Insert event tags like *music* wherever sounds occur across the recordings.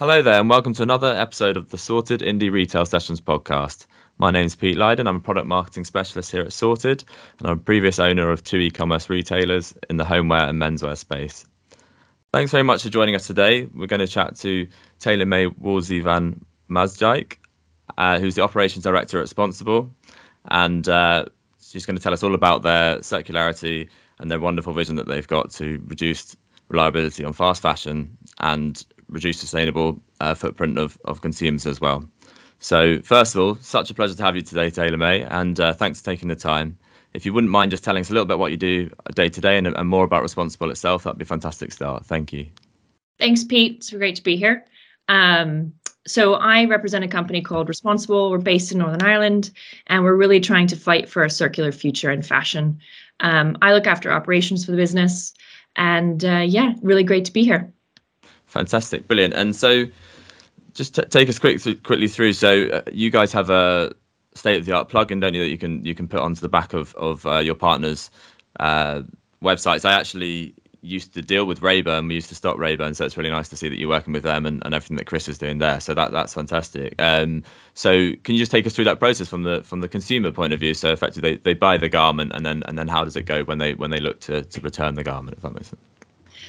Hello there, and welcome to another episode of the Sorted Indie Retail Sessions podcast. My name is Pete Lyden. I'm a product marketing specialist here at Sorted, and I'm a previous owner of two e commerce retailers in the homeware and menswear space. Thanks very much for joining us today. We're going to chat to Taylor May Wolsey van Maasdijk, uh, who's the operations director at Responsible, and uh, she's going to tell us all about their circularity and their wonderful vision that they've got to reduce reliability on fast fashion and reduce sustainable uh, footprint of, of consumers as well. So, first of all, such a pleasure to have you today, Taylor May, and uh, thanks for taking the time. If you wouldn't mind just telling us a little bit what you do day to day and more about Responsible itself, that'd be a fantastic start. Thank you. Thanks, Pete. It's great to be here. Um, so I represent a company called Responsible. We're based in Northern Ireland, and we're really trying to fight for a circular future in fashion. Um, I look after operations for the business, and uh, yeah, really great to be here. Fantastic, brilliant. And so, just t- take us quick th- quickly through. So, uh, you guys have a state of the art plugin, don't you? That you can you can put onto the back of of uh, your partners' uh, websites. I actually used to deal with Raeburn. We used to stock Raeburn, so it's really nice to see that you're working with them and, and everything that Chris is doing there. So that that's fantastic. Um, so can you just take us through that process from the from the consumer point of view? So effectively, they, they buy the garment, and then and then how does it go when they when they look to to return the garment? If that makes sense.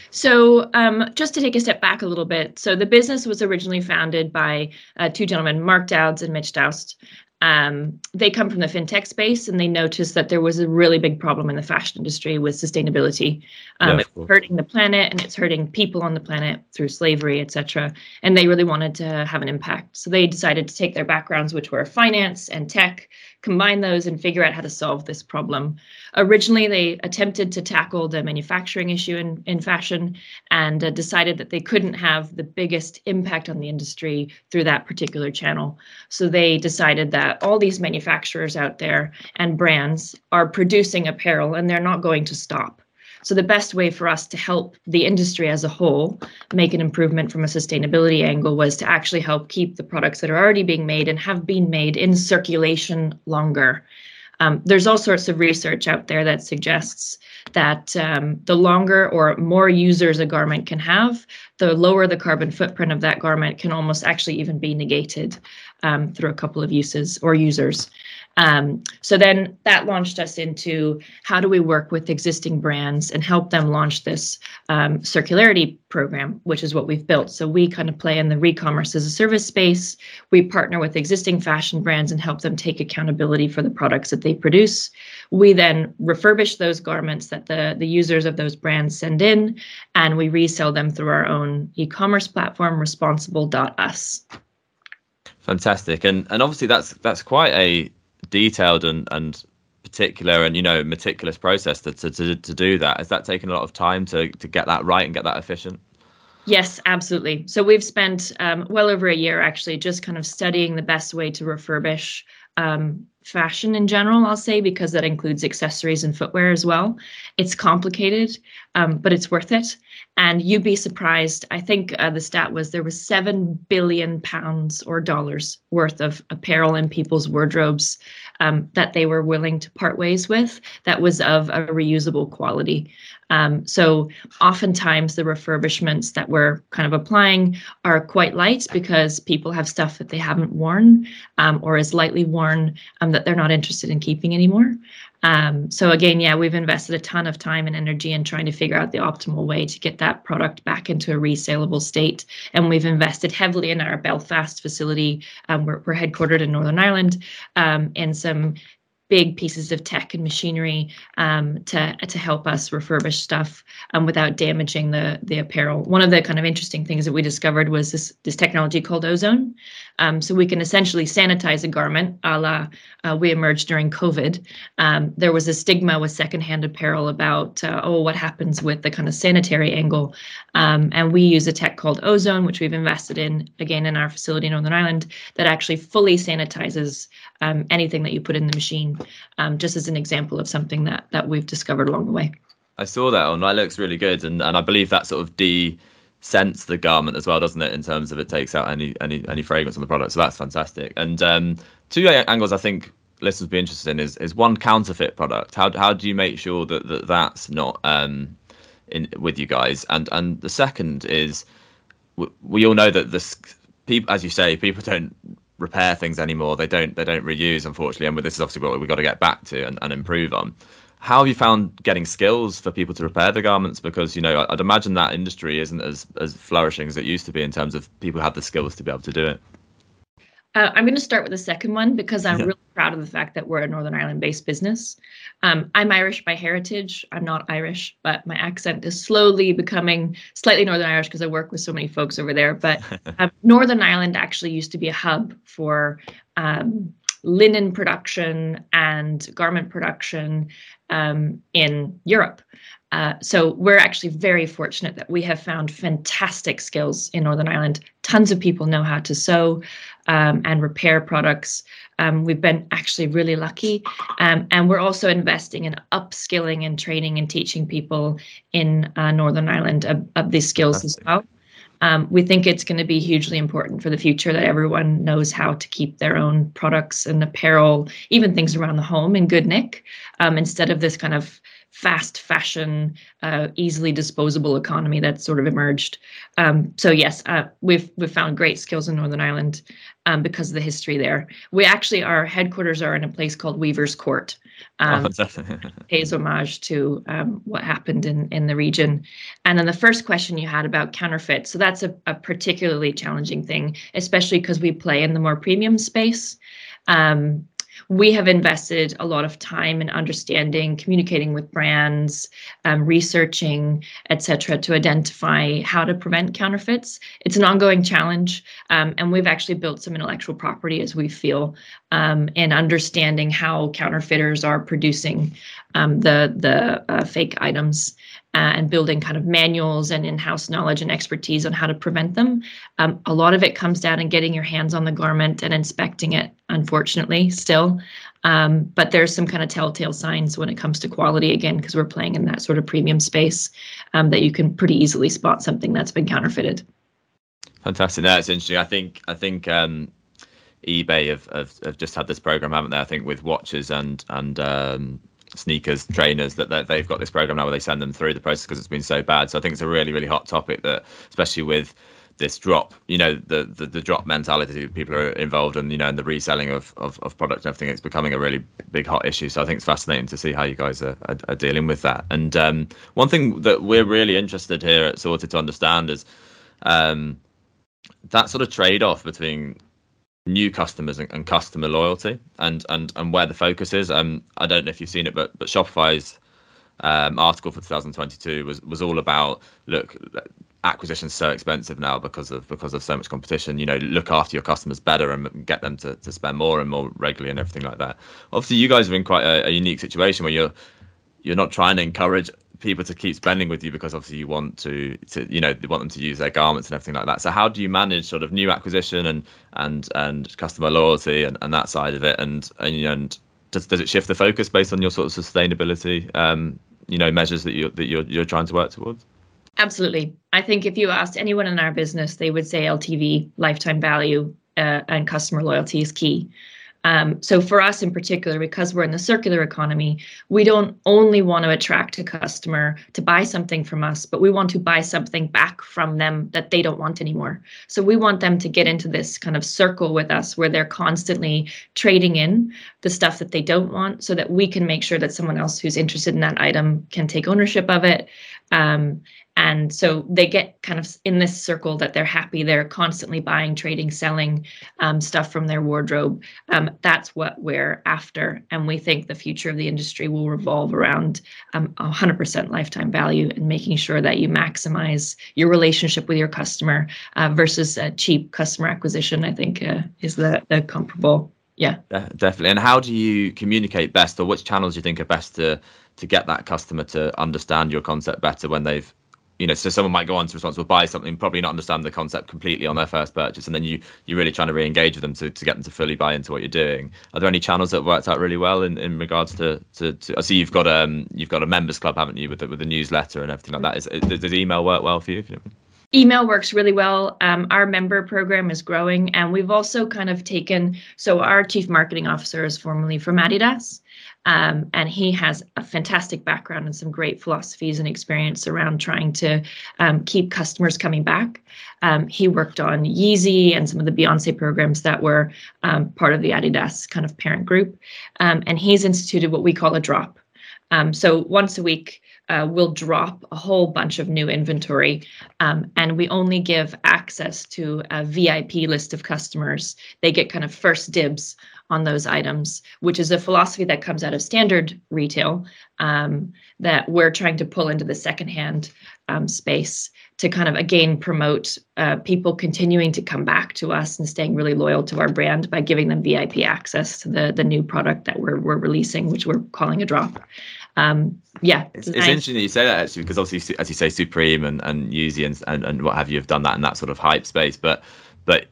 So, um, just to take a step back a little bit, so the business was originally founded by uh, two gentlemen, Mark Dowds and Mitch Doust. Um, they come from the fintech space and they noticed that there was a really big problem in the fashion industry with sustainability. Um, yeah, it's hurting the planet and it's hurting people on the planet through slavery, etc. And they really wanted to have an impact. So they decided to take their backgrounds, which were finance and tech, combine those and figure out how to solve this problem. Originally, they attempted to tackle the manufacturing issue in, in fashion and uh, decided that they couldn't have the biggest impact on the industry through that particular channel. So they decided that all these manufacturers out there and brands are producing apparel and they're not going to stop. So the best way for us to help the industry as a whole make an improvement from a sustainability angle was to actually help keep the products that are already being made and have been made in circulation longer. Um, there's all sorts of research out there that suggests that um, the longer or more users a garment can have, the lower the carbon footprint of that garment can almost actually even be negated um, through a couple of uses or users. Um, so then that launched us into how do we work with existing brands and help them launch this um, circularity program, which is what we've built. So we kind of play in the re-commerce as a service space. We partner with existing fashion brands and help them take accountability for the products that they produce. We then refurbish those garments that the, the users of those brands send in, and we resell them through our own e-commerce platform, responsible.us. Fantastic. And and obviously that's that's quite a detailed and and particular and you know meticulous process to, to, to, to do that has that taken a lot of time to to get that right and get that efficient Yes, absolutely. So we've spent um, well over a year actually just kind of studying the best way to refurbish um, fashion in general, I'll say, because that includes accessories and footwear as well. It's complicated, um, but it's worth it. And you'd be surprised. I think uh, the stat was there was seven billion pounds or dollars worth of apparel in people's wardrobes um, that they were willing to part ways with that was of a reusable quality. Um, so oftentimes the refurbishments that we're kind of applying are quite light because people have stuff that they haven't worn um, or is lightly worn um, that they're not interested in keeping anymore. Um, so again, yeah, we've invested a ton of time and energy in trying to figure out the optimal way to get that product back into a resaleable state. And we've invested heavily in our Belfast facility. Um, we're, we're, headquartered in Northern Ireland um, in some big pieces of tech and machinery um, to to help us refurbish stuff um, without damaging the the apparel. One of the kind of interesting things that we discovered was this this technology called ozone. Um, so we can essentially sanitize a garment, a la uh, we emerged during COVID. Um, there was a stigma with secondhand apparel about uh, oh what happens with the kind of sanitary angle, um, and we use a tech called ozone, which we've invested in again in our facility in Northern Ireland, that actually fully sanitizes um, anything that you put in the machine, um, just as an example of something that that we've discovered along the way. I saw that on. That looks really good, and and I believe that sort of de scents the garment as well, doesn't it? In terms of it takes out any any any fragrance on the product, so that's fantastic. And um, two angles I think listeners be interested in is is one counterfeit product. How how do you make sure that, that that's not um, in with you guys? And and the second is we, we all know that this people, as you say, people don't repair things anymore. They don't they don't reuse, unfortunately. And this is obviously what we've got to get back to and, and improve on. How have you found getting skills for people to repair the garments? Because you know, I'd imagine that industry isn't as as flourishing as it used to be in terms of people have the skills to be able to do it. Uh, I'm going to start with the second one because I'm yeah. really proud of the fact that we're a Northern Ireland based business. Um, I'm Irish by heritage. I'm not Irish, but my accent is slowly becoming slightly Northern Irish because I work with so many folks over there. But *laughs* um, Northern Ireland actually used to be a hub for um, linen production and garment production um, in Europe. Uh, so we're actually very fortunate that we have found fantastic skills in Northern Ireland. Tons of people know how to sew um, and repair products. Um, we've been actually really lucky, um, and we're also investing in upskilling and training and teaching people in uh, Northern Ireland of, of these skills as well. Um, we think it's going to be hugely important for the future that everyone knows how to keep their own products and apparel, even things around the home, in good nick, um, instead of this kind of fast fashion, uh, easily disposable economy that's sort of emerged. Um, so yes, uh, we've we've found great skills in Northern Ireland um, because of the history there. We actually our headquarters are in a place called Weaver's Court. Um, oh, *laughs* pays homage to um, what happened in in the region. And then the first question you had about counterfeit, so that's a, a particularly challenging thing, especially because we play in the more premium space. Um, we have invested a lot of time in understanding, communicating with brands, um, researching, etc., to identify how to prevent counterfeits. It's an ongoing challenge, um, and we've actually built some intellectual property as we feel um, in understanding how counterfeiters are producing um, the the uh, fake items uh, and building kind of manuals and in-house knowledge and expertise on how to prevent them. Um, a lot of it comes down in getting your hands on the garment and inspecting it. Unfortunately, still, um, but there's some kind of telltale signs when it comes to quality again because we're playing in that sort of premium space um, that you can pretty easily spot something that's been counterfeited. Fantastic. That's interesting. I think I think um, eBay have, have, have just had this program, haven't they? I think with watches and and um, sneakers trainers that, that they've got this program now where they send them through the process because it's been so bad. So I think it's a really really hot topic that especially with this drop, you know, the, the, the drop mentality people are involved in, you know, in the reselling of, of, of product and everything. It's becoming a really big hot issue. So I think it's fascinating to see how you guys are, are, are dealing with that. And um, one thing that we're really interested here at Sorted to understand is um, that sort of trade off between new customers and, and, customer loyalty and and and where the focus is. Um, I don't know if you've seen it, but but Shopify's um, article for 2022 was was all about look acquisition's so expensive now because of because of so much competition you know look after your customers better and get them to, to spend more and more regularly and everything like that obviously you guys are in quite a, a unique situation where you're you're not trying to encourage people to keep spending with you because obviously you want to, to you know, you want them to use their garments and everything like that. So how do you manage sort of new acquisition and and and customer loyalty and, and that side of it? And and and does does it shift the focus based on your sort of sustainability, um, you know, measures that you that you're you're trying to work towards? Absolutely. I think if you asked anyone in our business, they would say LTV, lifetime value, uh, and customer loyalty is key. Um, so for us in particular, because we're in the circular economy, we don't only want to attract a customer to buy something from us, but we want to buy something back from them that they don't want anymore. So we want them to get into this kind of circle with us where they're constantly trading in the stuff that they don't want so that we can make sure that someone else who's interested in that item can take ownership of it. Um, and so they get kind of in this circle that they're happy they're constantly buying trading selling um, stuff from their wardrobe. Um, that's what we're after. And we think the future of the industry will revolve around um, 100% lifetime value and making sure that you maximize your relationship with your customer uh, versus cheap customer acquisition i think uh, is the, the comparable. Yeah. Definitely. And how do you communicate best or which channels do you think are best to to get that customer to understand your concept better when they've you know, so someone might go on to responsible buy something, probably not understand the concept completely on their first purchase, and then you you're really trying to re-engage with them to, to get them to fully buy into what you're doing. Are there any channels that worked out really well in, in regards to, to, to I see you've got um you've got a members club, haven't you, with the, with the newsletter and everything like that? Is, does email work well for you? email works really well. Um, our member program is growing, and we've also kind of taken. So our chief marketing officer is formerly from Adidas, um, and he has a fantastic background and some great philosophies and experience around trying to um, keep customers coming back. Um, he worked on Yeezy and some of the Beyonce programs that were um, part of the Adidas kind of parent group, um, and he's instituted what we call a drop. Um, so once a week, uh, we'll drop a whole bunch of new inventory, um, and we only give access to a VIP list of customers. They get kind of first dibs on those items, which is a philosophy that comes out of standard retail um, that we're trying to pull into the secondhand um, space to kind of again promote uh, people continuing to come back to us and staying really loyal to our brand by giving them VIP access to the the new product that we're we're releasing, which we're calling a drop. Um, yeah, it's, it's interesting that you say that actually because obviously, as you say, Supreme and and Yeezy and, and and what have you have done that in that sort of hype space, but but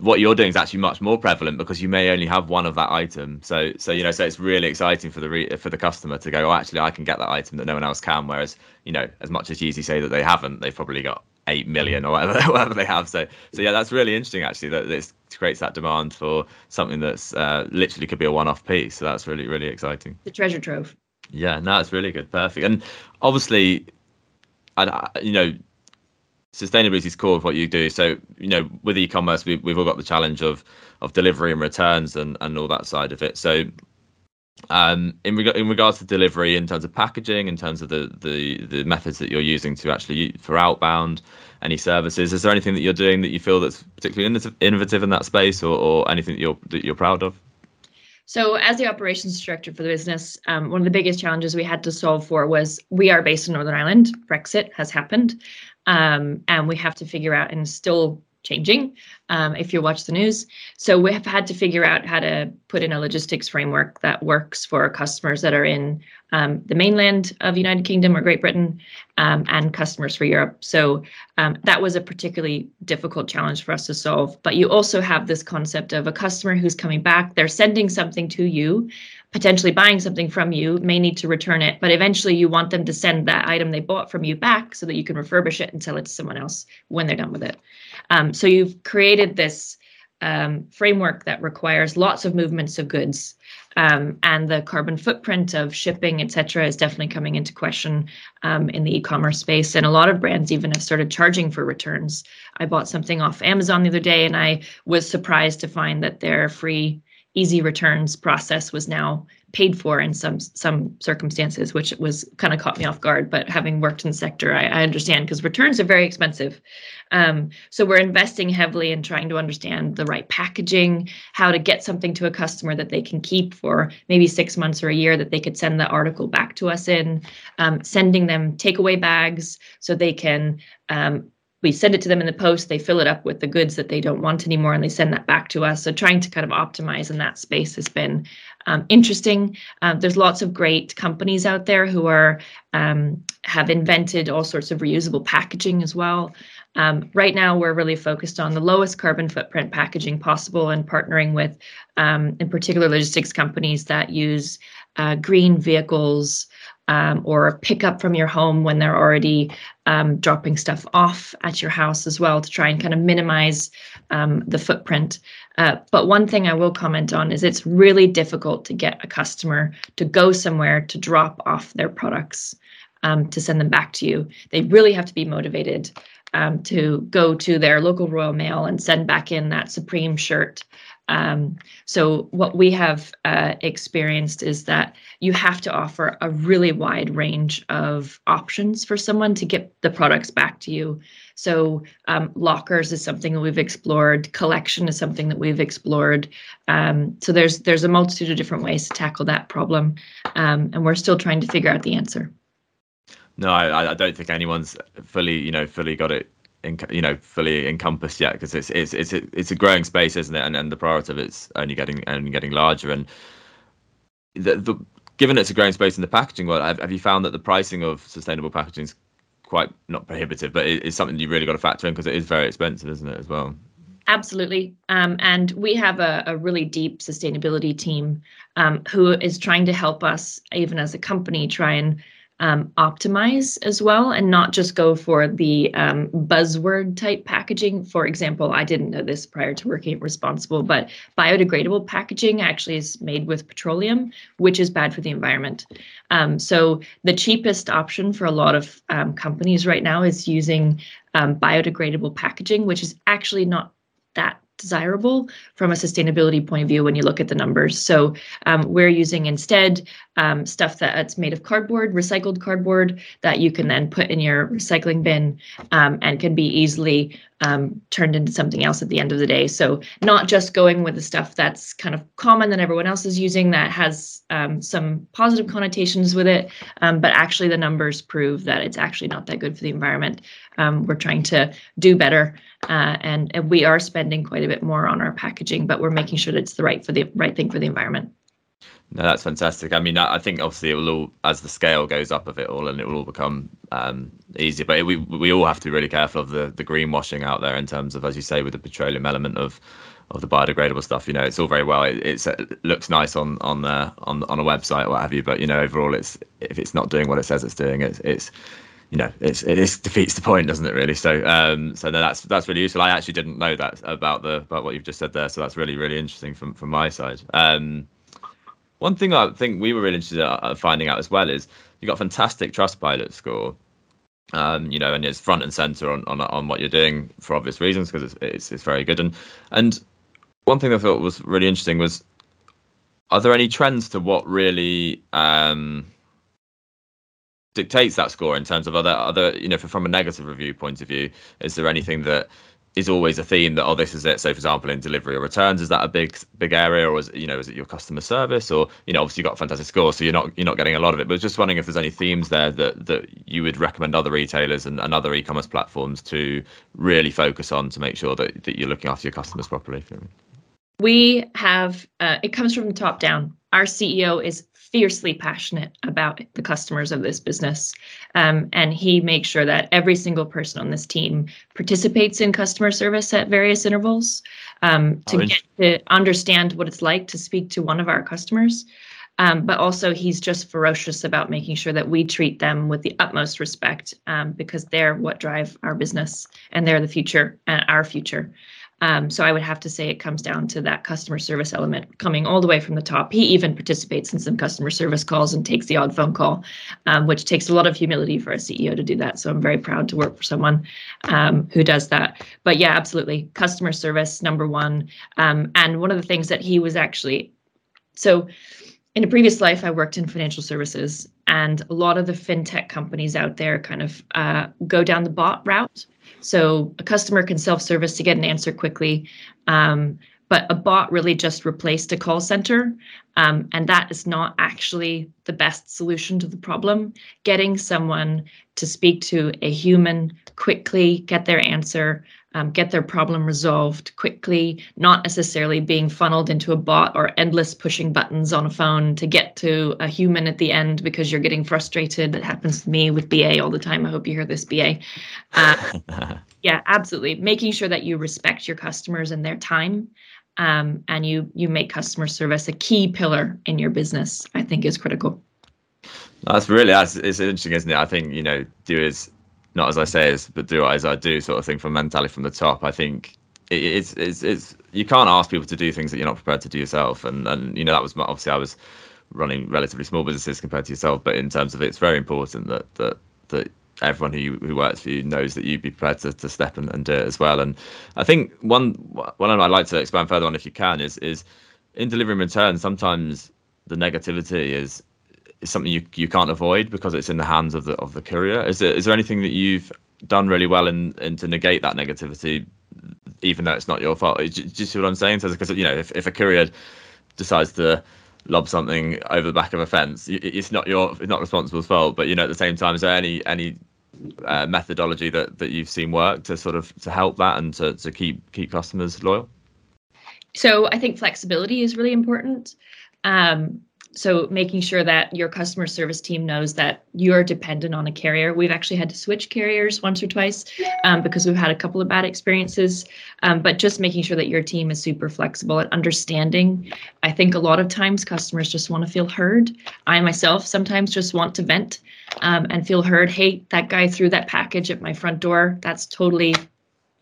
what you're doing is actually much more prevalent because you may only have one of that item. So, so you know, so it's really exciting for the re- for the customer to go, oh, actually, I can get that item that no one else can. Whereas, you know, as much as Yeezy say that they haven't, they've probably got eight million or whatever, *laughs* whatever they have. So, so yeah, that's really interesting actually that this creates that demand for something that's uh, literally could be a one-off piece. So that's really, really exciting. The treasure trove. Yeah, no, it's really good, perfect, and obviously, I, you know, sustainability is core of what you do. So, you know, with e-commerce, we, we've all got the challenge of of delivery and returns and and all that side of it. So, um, in reg- in regards to delivery, in terms of packaging, in terms of the the the methods that you're using to actually for outbound any services, is there anything that you're doing that you feel that's particularly innovative in that space, or, or anything that you're that you're proud of? So, as the operations director for the business, um, one of the biggest challenges we had to solve for was we are based in Northern Ireland. Brexit has happened, um, and we have to figure out and still changing um, if you watch the news. So we have had to figure out how to put in a logistics framework that works for customers that are in um, the mainland of United Kingdom or Great Britain um, and customers for Europe. So um, that was a particularly difficult challenge for us to solve. But you also have this concept of a customer who's coming back, they're sending something to you, potentially buying something from you, may need to return it, but eventually you want them to send that item they bought from you back so that you can refurbish it and sell it to someone else when they're done with it. Um, so you've created this um, framework that requires lots of movements of goods. Um, and the carbon footprint of shipping, et cetera, is definitely coming into question um, in the e-commerce space. And a lot of brands even have started charging for returns. I bought something off Amazon the other day, and I was surprised to find that their free easy returns process was now paid for in some some circumstances, which was kind of caught me off guard. But having worked in the sector, I, I understand because returns are very expensive. Um, so we're investing heavily in trying to understand the right packaging, how to get something to a customer that they can keep for maybe six months or a year, that they could send the article back to us in, um, sending them takeaway bags so they can um, we send it to them in the post they fill it up with the goods that they don't want anymore and they send that back to us. So trying to kind of optimize in that space has been um, interesting. Um, there's lots of great companies out there who are um, have invented all sorts of reusable packaging as well. Um, right now we're really focused on the lowest carbon footprint packaging possible and partnering with um, in particular logistics companies that use uh, green vehicles um, or pick up from your home when they're already um, dropping stuff off at your house as well to try and kind of minimize um, the footprint. Uh, but one thing I will comment on is it's really difficult to get a customer to go somewhere to drop off their products um, to send them back to you. They really have to be motivated um, to go to their local Royal Mail and send back in that Supreme shirt um, so what we have uh, experienced is that you have to offer a really wide range of options for someone to get the products back to you. So um, lockers is something that we've explored. Collection is something that we've explored. Um, so there's there's a multitude of different ways to tackle that problem, um, and we're still trying to figure out the answer. No, I, I don't think anyone's fully, you know, fully got it you know fully encompassed yet because it's it's it's a, it's a growing space, isn't it? And and the priority of it's only getting only getting larger. And the, the given it's a growing space in the packaging world, have, have you found that the pricing of sustainable packaging is quite not prohibitive, but it, it's something you really got to factor in because it is very expensive, isn't it, as well? Absolutely. Um, and we have a, a, really deep sustainability team um, who is trying to help us, even as a company, try and um, optimize as well and not just go for the um, buzzword type packaging. For example, I didn't know this prior to working at Responsible, but biodegradable packaging actually is made with petroleum, which is bad for the environment. Um, so the cheapest option for a lot of um, companies right now is using um, biodegradable packaging, which is actually not that desirable from a sustainability point of view when you look at the numbers. So um, we're using instead um, stuff that's made of cardboard, recycled cardboard that you can then put in your recycling bin um, and can be easily um, turned into something else at the end of the day. So not just going with the stuff that's kind of common that everyone else is using that has um, some positive connotations with it, um, but actually the numbers prove that it's actually not that good for the environment. Um, we're trying to do better, uh, and, and we are spending quite a bit more on our packaging, but we're making sure that it's the right for the right thing for the environment. No, that's fantastic. I mean, I think obviously it will all, as the scale goes up of it all, and it will all become um, easier. But we we all have to be really careful of the the greenwashing out there in terms of, as you say, with the petroleum element of of the biodegradable stuff. You know, it's all very well. It, it's, it looks nice on on uh, on on a website or what have you, but you know, overall, it's if it's not doing what it says it's doing, it's it's you know, it's it is defeats the point, doesn't it? Really. So um, so no, that's that's really useful. I actually didn't know that about the about what you've just said there. So that's really really interesting from from my side. Um, one thing I think we were really interested in finding out as well is you got a fantastic Trustpilot score. Um, you know, and it's front and center on, on on what you're doing for obvious reasons because it's, it's it's very good. And and one thing I thought was really interesting was, are there any trends to what really um, dictates that score in terms of other other you know from a negative review point of view? Is there anything that is always a theme that oh this is it. So for example in delivery or returns is that a big big area or is you know is it your customer service? Or you know obviously you've got fantastic scores so you're not you're not getting a lot of it. But just wondering if there's any themes there that that you would recommend other retailers and, and other e-commerce platforms to really focus on to make sure that, that you're looking after your customers properly we have uh, it comes from the top down. Our ceo is fiercely passionate about the customers of this business. Um, and he makes sure that every single person on this team participates in customer service at various intervals um, to oh, get to understand what it's like to speak to one of our customers. Um, but also, he's just ferocious about making sure that we treat them with the utmost respect um, because they're what drive our business and they're the future and uh, our future. Um, so I would have to say it comes down to that customer service element coming all the way from the top. He even participates in some customer service calls and takes the odd phone call, um, which takes a lot of humility for a CEO to do that. So I'm very proud to work for someone um, who does that. But yeah, absolutely, customer service number one. Um, and one of the things that he was actually so in a previous life, I worked in financial services, and a lot of the fintech companies out there kind of uh, go down the bot route. So a customer can self-service to get an answer quickly. Um, but a bot really just replaced a call center. Um, and that is not actually the best solution to the problem. Getting someone to speak to a human quickly, get their answer, um, get their problem resolved quickly, not necessarily being funneled into a bot or endless pushing buttons on a phone to get to a human at the end because you're getting frustrated. That happens to me with BA all the time. I hope you hear this, BA. Uh, *laughs* yeah, absolutely. Making sure that you respect your customers and their time. Um, and you you make customer service a key pillar in your business, I think is critical. That's really that's it's interesting, isn't it? I think you know do is not as I say as but do as I do sort of thing from mentality from the top. I think it, it's it's it's you can't ask people to do things that you're not prepared to do yourself. And and you know that was my, obviously I was running relatively small businesses compared to yourself, but in terms of it, it's very important that that that everyone who who works for you knows that you'd be prepared to, to step and, and do it as well. And I think one one I'd like to expand further on if you can is is in delivering returns sometimes the negativity is is something you you can't avoid because it's in the hands of the of the courier. Is there is there anything that you've done really well in, in to negate that negativity, even though it's not your fault? Do, you see what I'm saying? So because you know if, if a courier decides to lob something over the back of a fence, it's not your it's not responsible's fault. But you know at the same time, is there any any uh, methodology that that you've seen work to sort of to help that and to to keep keep customers loyal? So I think flexibility is really important. Um, so making sure that your customer service team knows that you're dependent on a carrier. We've actually had to switch carriers once or twice um, because we've had a couple of bad experiences. Um, but just making sure that your team is super flexible and understanding. I think a lot of times customers just want to feel heard. I myself sometimes just want to vent um, and feel heard. Hey, that guy threw that package at my front door. That's totally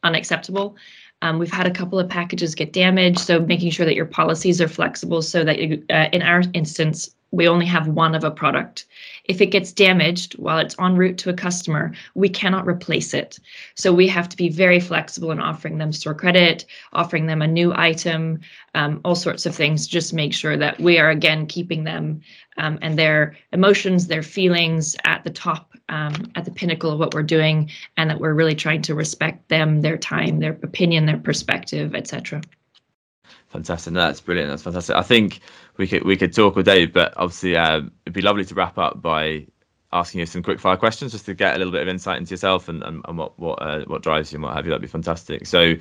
unacceptable. Um, we've had a couple of packages get damaged, so making sure that your policies are flexible so that you, uh, in our instance, we only have one of a product. If it gets damaged while it's en route to a customer, we cannot replace it. So we have to be very flexible in offering them store credit, offering them a new item, um, all sorts of things. Just make sure that we are again keeping them um, and their emotions, their feelings at the top, um, at the pinnacle of what we're doing, and that we're really trying to respect them, their time, their opinion, their perspective, etc. Fantastic. No, that's brilliant. That's fantastic. I think we could we could talk all day, but obviously uh, it'd be lovely to wrap up by asking you some quick fire questions just to get a little bit of insight into yourself and, and, and what what uh, what drives you and what have you. That'd be fantastic. So,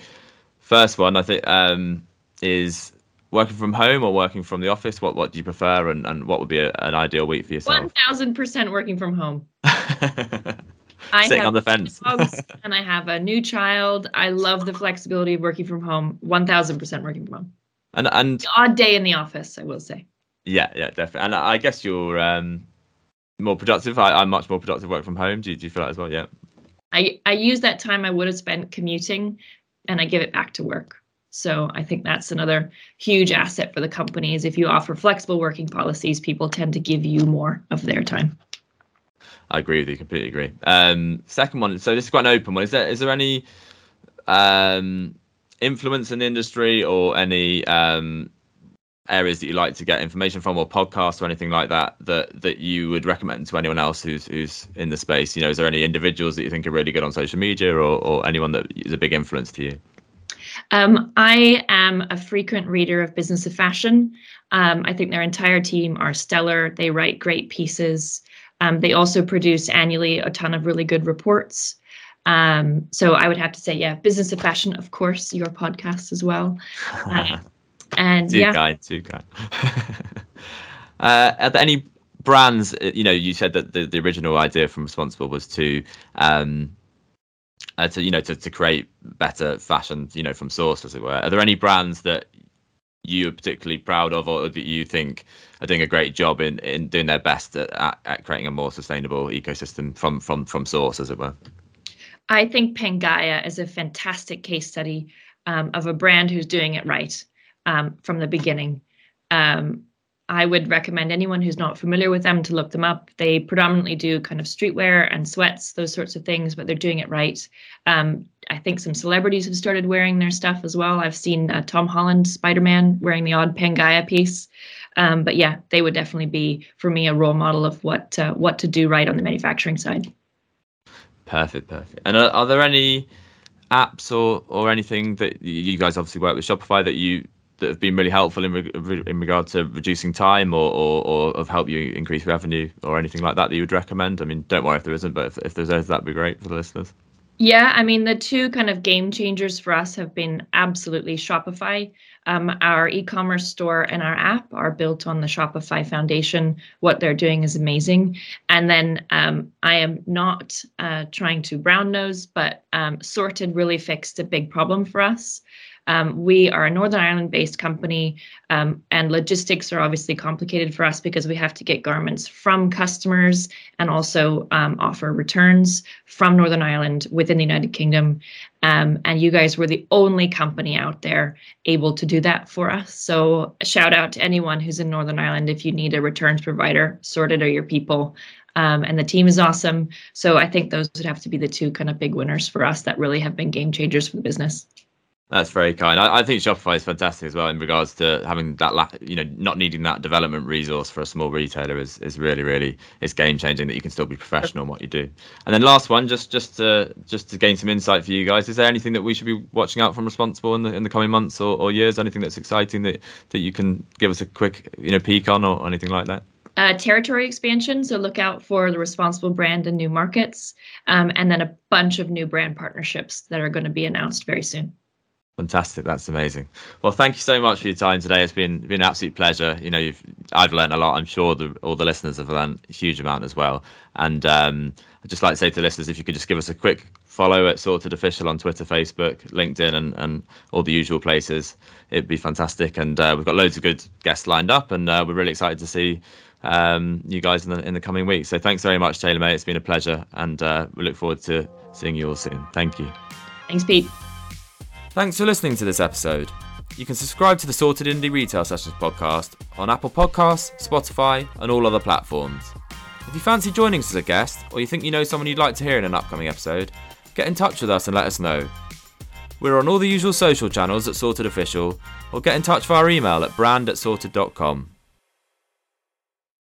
first one I think um, is working from home or working from the office. What what do you prefer, and, and what would be a, an ideal week for yourself? One thousand percent working from home. *laughs* I Sitting on the fence. and I have a new child. I love the flexibility of working from home. One thousand percent working from home. And and odd day in the office, I will say. Yeah, yeah, definitely. And I guess you're um, more productive. I, am much more productive work from home. Do you, do you feel that as well? Yeah. I I use that time I would have spent commuting, and I give it back to work. So I think that's another huge asset for the companies. If you offer flexible working policies, people tend to give you more of their time. I agree with you. Completely agree. Um, second one. So this is quite an open one. Is there is there any um, influence in the industry or any um, areas that you like to get information from or podcasts or anything like that that that you would recommend to anyone else who's who's in the space you know is there any individuals that you think are really good on social media or, or anyone that is a big influence to you um, I am a frequent reader of Business of Fashion. Um, I think their entire team are stellar. They write great pieces. Um, they also produce annually a ton of really good reports. Um, so I would have to say, yeah, Business of Fashion, of course, your podcast as well. Uh, *laughs* and too yeah, kind, too kind. *laughs* uh, are there any brands? Uh, you know, you said that the, the original idea from Responsible was to, um, uh, to you know, to, to create better fashion, you know, from source, as it were. Are there any brands that you are particularly proud of, or that you think are doing a great job in, in doing their best at, at, at creating a more sustainable ecosystem from from from source, as it were? I think Pangaia is a fantastic case study um, of a brand who's doing it right um, from the beginning. Um, I would recommend anyone who's not familiar with them to look them up. They predominantly do kind of streetwear and sweats, those sorts of things, but they're doing it right. Um, I think some celebrities have started wearing their stuff as well. I've seen uh, Tom Holland, Spider Man, wearing the odd Pangaia piece. Um, but yeah, they would definitely be for me a role model of what uh, what to do right on the manufacturing side. Perfect, perfect. And are, are there any apps or or anything that you guys obviously work with Shopify that you that have been really helpful in re- in regard to reducing time or, or or have helped you increase revenue or anything like that that you would recommend? I mean, don't worry if there isn't, but if, if there's those, that'd be great for the listeners. Yeah, I mean, the two kind of game changers for us have been absolutely Shopify. Um, our e commerce store and our app are built on the Shopify foundation. What they're doing is amazing. And then um, I am not uh, trying to brown nose, but um, Sorted really fixed a big problem for us. Um, we are a Northern Ireland based company, um, and logistics are obviously complicated for us because we have to get garments from customers and also um, offer returns from Northern Ireland within the United Kingdom. Um, and you guys were the only company out there able to do that for us. So, shout out to anyone who's in Northern Ireland if you need a returns provider, sorted are your people. Um, and the team is awesome. So I think those would have to be the two kind of big winners for us that really have been game changers for the business. That's very kind. I, I, think Shopify is fantastic as well in regards to having that, la- you know, not needing that development resource for a small retailer is, is really, really, it's game changing that you can still be professional in what you do. And then last one, just just to just to gain some insight for you guys, is there anything that we should be watching out from Responsible in the in the coming months or, or years? Anything that's exciting that that you can give us a quick, you know, peek on or anything like that? Uh, territory expansion, so look out for the responsible brand in new markets, um, and then a bunch of new brand partnerships that are going to be announced very soon. Fantastic, that's amazing. Well, thank you so much for your time today. It's been been an absolute pleasure. You know, you've I've learned a lot. I'm sure the, all the listeners have learned a huge amount as well. And um, I'd just like to say to the listeners, if you could just give us a quick follow at Sorted Official on Twitter, Facebook, LinkedIn, and, and all the usual places, it'd be fantastic. And uh, we've got loads of good guests lined up, and uh, we're really excited to see um, you guys in the in the coming weeks. So thanks very much, Taylor May. It's been a pleasure, and uh, we look forward to seeing you all soon. Thank you. Thanks, Pete. Thanks for listening to this episode. You can subscribe to the Sorted Indie Retail Sessions podcast on Apple Podcasts, Spotify, and all other platforms. If you fancy joining us as a guest, or you think you know someone you'd like to hear in an upcoming episode, get in touch with us and let us know. We're on all the usual social channels at Sorted Official, or get in touch via email at brand at sorted.com.